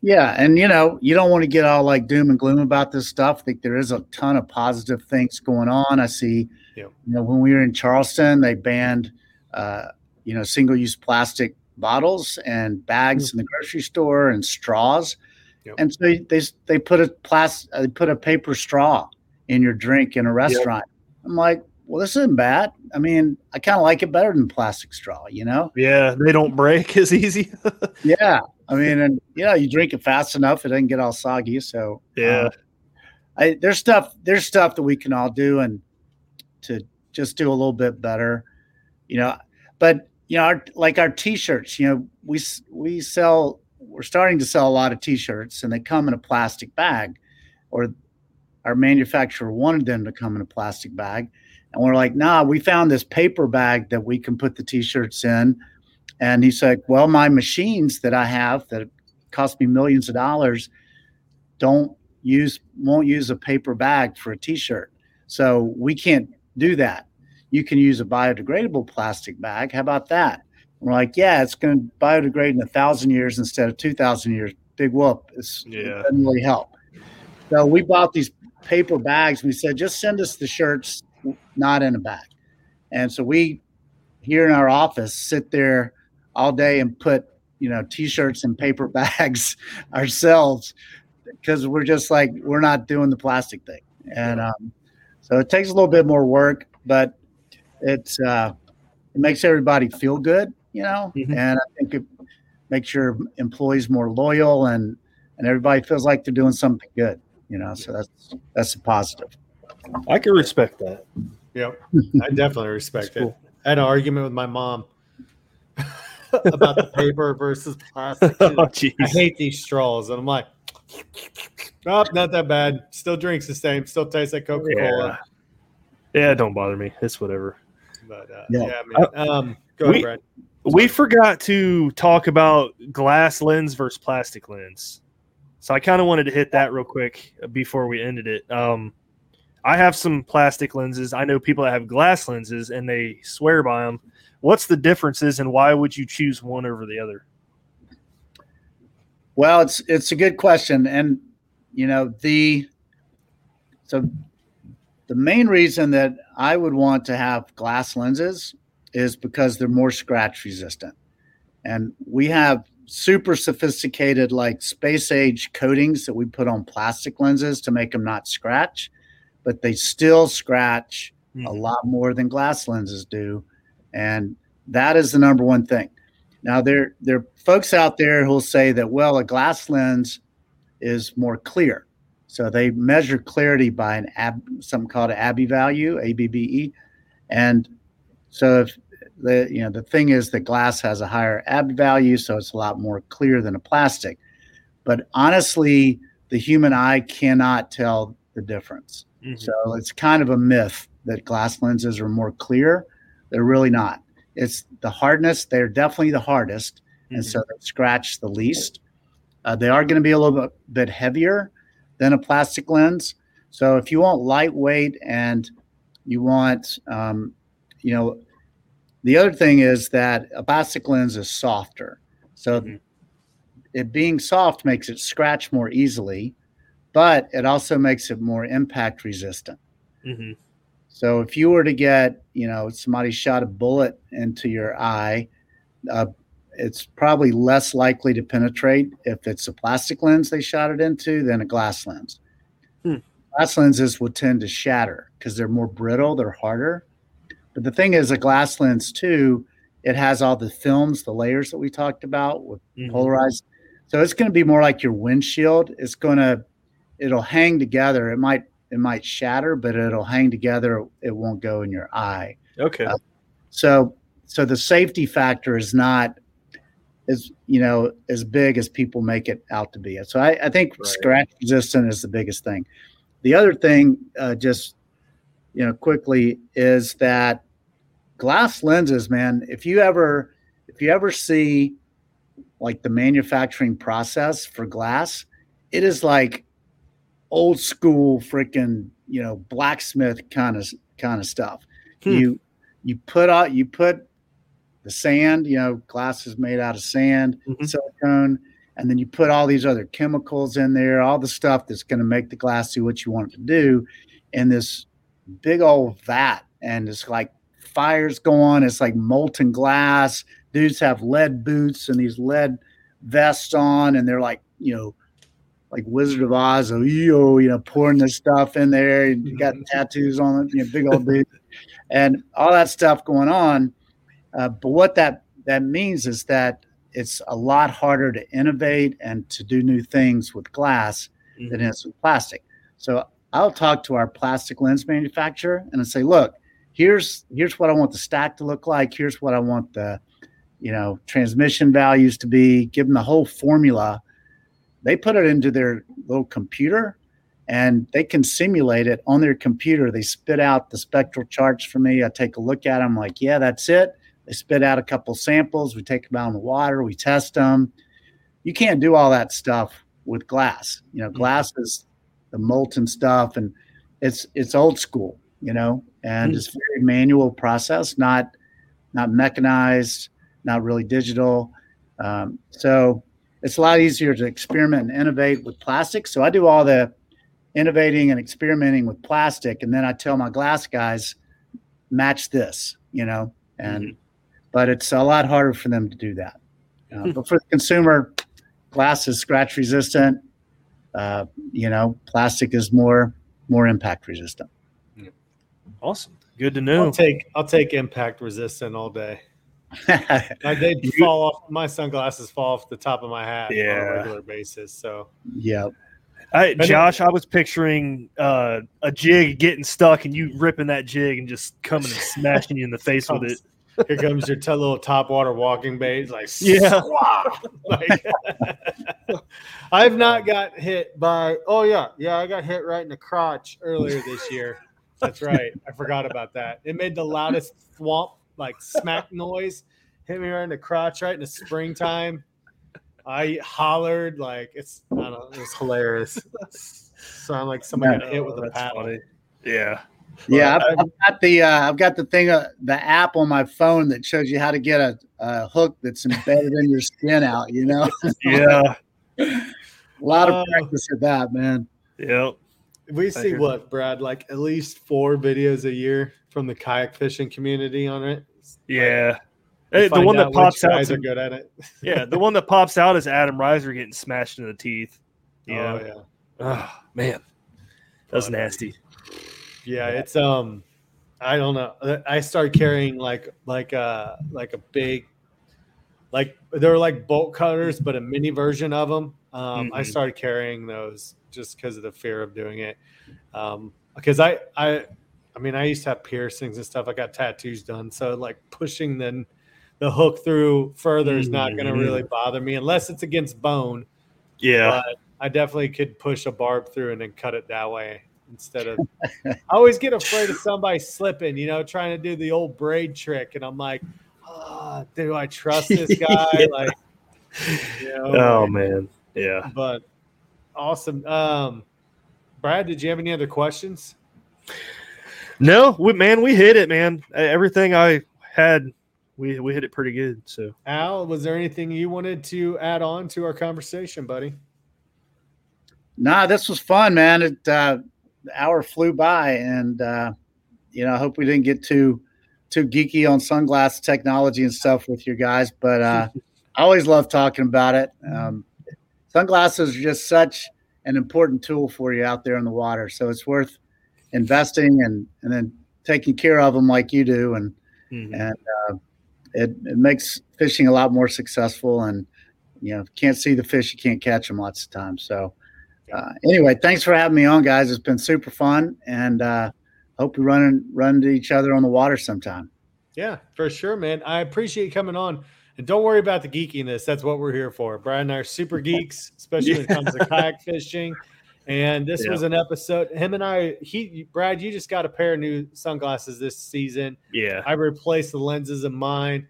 yeah, and you know, you don't want to get all like doom and gloom about this stuff. I think there is a ton of positive things going on. I see, yeah. you know, when we were in Charleston, they banned, uh, you know, single-use plastic bottles and bags mm-hmm. in the grocery store and straws. Yep. And so they they put a plastic they put a paper straw in your drink in a restaurant. Yep. I'm like, well, this isn't bad. I mean, I kind of like it better than plastic straw, you know? Yeah, they don't break as easy. yeah, I mean, and you know, you drink it fast enough, it doesn't get all soggy. So yeah, uh, I, there's stuff there's stuff that we can all do and to just do a little bit better, you know. But you know, our, like our t-shirts, you know, we we sell we're starting to sell a lot of t-shirts and they come in a plastic bag or our manufacturer wanted them to come in a plastic bag. And we're like nah we found this paper bag that we can put the t-shirts in. And he's like well my machines that i have that cost me millions of dollars don't use won't use a paper bag for a t-shirt. So we can't do that you can use a biodegradable plastic bag how about that we're like, yeah, it's going to biodegrade in a thousand years instead of two thousand years. Big whoop! It's, yeah. It doesn't really help. So we bought these paper bags. We said, just send us the shirts, not in a bag. And so we, here in our office, sit there all day and put you know t-shirts in paper bags ourselves because we're just like we're not doing the plastic thing. And um, so it takes a little bit more work, but it's uh, it makes everybody feel good you know, mm-hmm. and I think it makes your employees more loyal and and everybody feels like they're doing something good, you know. So that's that's a positive. I can respect that. Yep, I definitely respect cool. it. I had an argument with my mom about the paper versus plastic. oh, I hate these straws, and I'm like, oh, not that bad. Still drinks the same. Still tastes like Coca Cola. Yeah. yeah, don't bother me. It's whatever. But uh, yeah, yeah I mean, um, go we, ahead, Brad we forgot to talk about glass lens versus plastic lens. So I kind of wanted to hit that real quick before we ended it. Um, I have some plastic lenses. I know people that have glass lenses and they swear by them. What's the differences and why would you choose one over the other? Well, it's it's a good question, and you know the so the main reason that I would want to have glass lenses is because they're more scratch resistant. And we have super sophisticated, like space age coatings that we put on plastic lenses to make them not scratch, but they still scratch mm-hmm. a lot more than glass lenses do. And that is the number one thing. Now, there, there are folks out there who'll say that, well, a glass lens is more clear. So they measure clarity by an ab, something called an ABBE value, ABBE. And so if the you know the thing is that glass has a higher ABBE value, so it's a lot more clear than a plastic. But honestly, the human eye cannot tell the difference. Mm-hmm. So it's kind of a myth that glass lenses are more clear. They're really not. It's the hardness. They're definitely the hardest, mm-hmm. and so they scratch the least. Uh, they are going to be a little bit, bit heavier than a plastic lens. So if you want lightweight and you want, um, you know, the other thing is that a plastic lens is softer. So mm-hmm. it being soft makes it scratch more easily, but it also makes it more impact resistant. Mm-hmm. So if you were to get, you know, somebody shot a bullet into your eye, uh, it's probably less likely to penetrate if it's a plastic lens they shot it into than a glass lens. Hmm. Glass lenses will tend to shatter because they're more brittle, they're harder. But the thing is, a glass lens too, it has all the films, the layers that we talked about with Mhm. polarized. So it's going to be more like your windshield. It's going to, it'll hang together. It might, it might shatter, but it'll hang together. It won't go in your eye. Okay. Uh, So, so the safety factor is not as you know as big as people make it out to be. So I, I think Right. scratch resistant is the biggest thing. The other thing, uh, just you know, quickly is that glass lenses, man. If you ever, if you ever see like the manufacturing process for glass, it is like old school freaking you know blacksmith kind of kind of stuff. Hmm. You you put out you put the sand, you know, glass is made out of sand, Mhm. silicone, and then you put all these other chemicals in there, all the stuff that's going to make the glass do what you want it to do, in this big old vat, and it's like fires go on. It's like molten glass. Dudes have lead boots and these lead vests on, and they're like, you know, like Wizard of Oz, oh, yo, you know, pouring this stuff in there. and You got tattoos on it, you know, big old dude, and all that stuff going on. Uh, but what that that means is that it's a lot harder to innovate and to do new things with glass than it is with plastic. So I'll talk to our plastic lens manufacturer and I say, look, here's here's what I want the stack to look like. Here's what I want the you know transmission values to be. Give them the whole formula. They put it into their little computer and they can simulate it on their computer. They spit out the spectral charts for me. I take a look at them, like, yeah, that's it. They spit out a couple samples. We take them out in the water. We test them. You can't do all that stuff with glass. You know, glass is the molten stuff, and it's it's old school. You know, and Mm. it's very manual process, not not mechanized, not really digital. Um, so it's a lot easier to experiment and innovate with plastic. So I do all the innovating and experimenting with plastic, and then I tell my glass guys, match this. You know, and but it's a lot harder for them to do that. Uh, but for the consumer, glass is scratch resistant. Uh, you know, plastic is more more impact resistant. Awesome. Good to I'll know. take I'll take impact resistant all day. yeah, Like they fall off my sunglasses fall off the top of my hat on a regular basis. So I, Josh, I was picturing uh, a jig getting stuck and you ripping that jig and just coming and smashing you in the face with it. Here comes your t- little top water walking bait. It's Like Yeah. like, I've not got hit by. Oh yeah, yeah, I got hit right in the crotch earlier this year. That's right. I forgot about that. It made the loudest thwomp like smack noise. Hit me right in the crotch right in the springtime. I hollered like it's. I don't know. It was hilarious. Sound like somebody got hit with a oh, That's paddle. funny. Yeah. Yeah. I've, I've got the uh, I've got the thing uh, the app on my phone that shows you how to get a, a hook that's embedded in your skin out. You know, Yeah. a lot of Oh. practice at that, man. Yep. We see hear what, Brad? Like at least four videos a year from the kayak fishing community on it. Yeah. You Hey, the one that pops out. guys are good at it. yeah, the one that pops out is Adam Reiser getting smashed in the teeth. Yeah. Oh yeah. Oh, man. That's Funny. nasty. Yeah, it's um, I don't know. Uh, I started carrying like like a like a big, like they're like bolt cutters, but a mini version of them. Um, I Mhm. started carrying those just because of the fear of doing it. Um, because I I, I mean, I used to have piercings and stuff. I got tattoos done, so like pushing the the hook through further is not going to really bother me unless it's against bone. Yeah. But I definitely could push a barb through and then cut it that way instead of. I always get afraid of somebody slipping, you know, trying to do the old braid trick, and I'm like, oh, do I trust this guy? Yeah. Like, you know, Oh, like- man. Yeah. but awesome. Um, Brad, did you have any other questions? No, we, man, we hit it, man. Everything I had, we, we hit it pretty good. So, Al, was there anything you wanted to add on to our conversation, buddy? Nah, this was fun, man. It uh, the hour flew by, and uh, you know, I hope we didn't get too too geeky on sunglass technology and stuff with you guys. But uh, I always love talking about it. Um, sunglasses are just such an important tool for you out there in the water, so it's worth investing and and then taking care of them like you do, and mm-hmm. and uh, it it makes fishing a lot more successful. And you know, can't see the fish, you can't catch them lots of times. So. Uh, anyway, thanks for having me on, guys. It's been super fun, and uh, hope we run and run to each other on the water sometime. Yeah, for sure, man. I appreciate you coming on. And don't worry about the geekiness. That's what we're here for. Brad and I are super geeks, especially when it comes to kayak fishing. And this yeah. was an episode. Him and I, he, Brad, you just got a pair of new sunglasses this season. Yeah. I replaced the lenses of mine.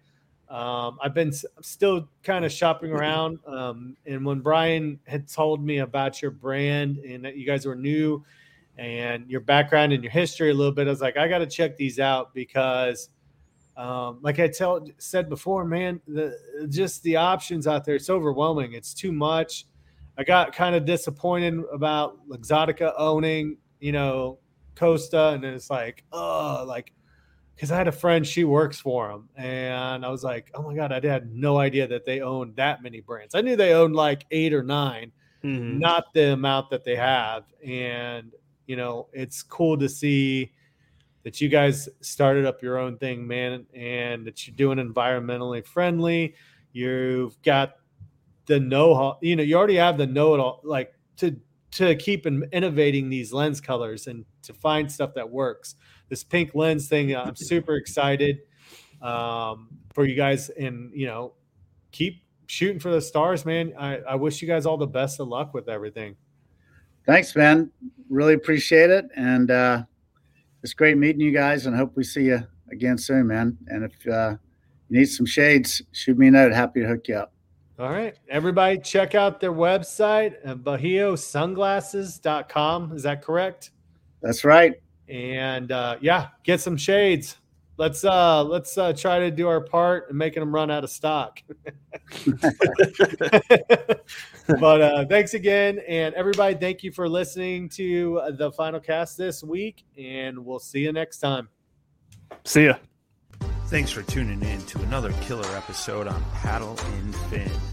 Um, I've been still kind of shopping around. Um, and when Brian had told me about your brand and that you guys were new and your background and your history a little bit, I was like, I got to check these out because – um, like I tell said before, man, the just the options out there, it's overwhelming. It's too much. I got kind of disappointed about Luxottica owning, you know, Costa, and it's like, oh, like because I had a friend, she works for them, and I was like, oh my god, I had no idea that they owned that many brands. I knew they owned like eight or 9 mm-hmm. not the amount that they have, and you know, it's cool to see that you guys started up your own thing, man, and that you're doing environmentally friendly. You've got the know-how, you know, you already have the know-it-all, like to to keep innovating these lens colors and to find stuff that works. This pink lens thing, I'm super excited um, for you guys, and you know, keep shooting for the stars, man. I, I wish you guys all the best of luck with everything. Thanks, man. Really appreciate it, and uh, it's great meeting you guys, and hope we see you again soon, man. And if uh, you need some shades, shoot me a note. Happy to hook you up. All right. Everybody, check out their website, uh, bajiosunglasses.com. Is that correct? That's right. And uh, yeah, get some shades. Let's uh let's uh try to do our part in making them run out of stock. But uh thanks again. And everybody thank you for listening to the final cast this week. And we'll see you next time. See ya. Thanks for tuning in to another killer episode on Paddle and Fin.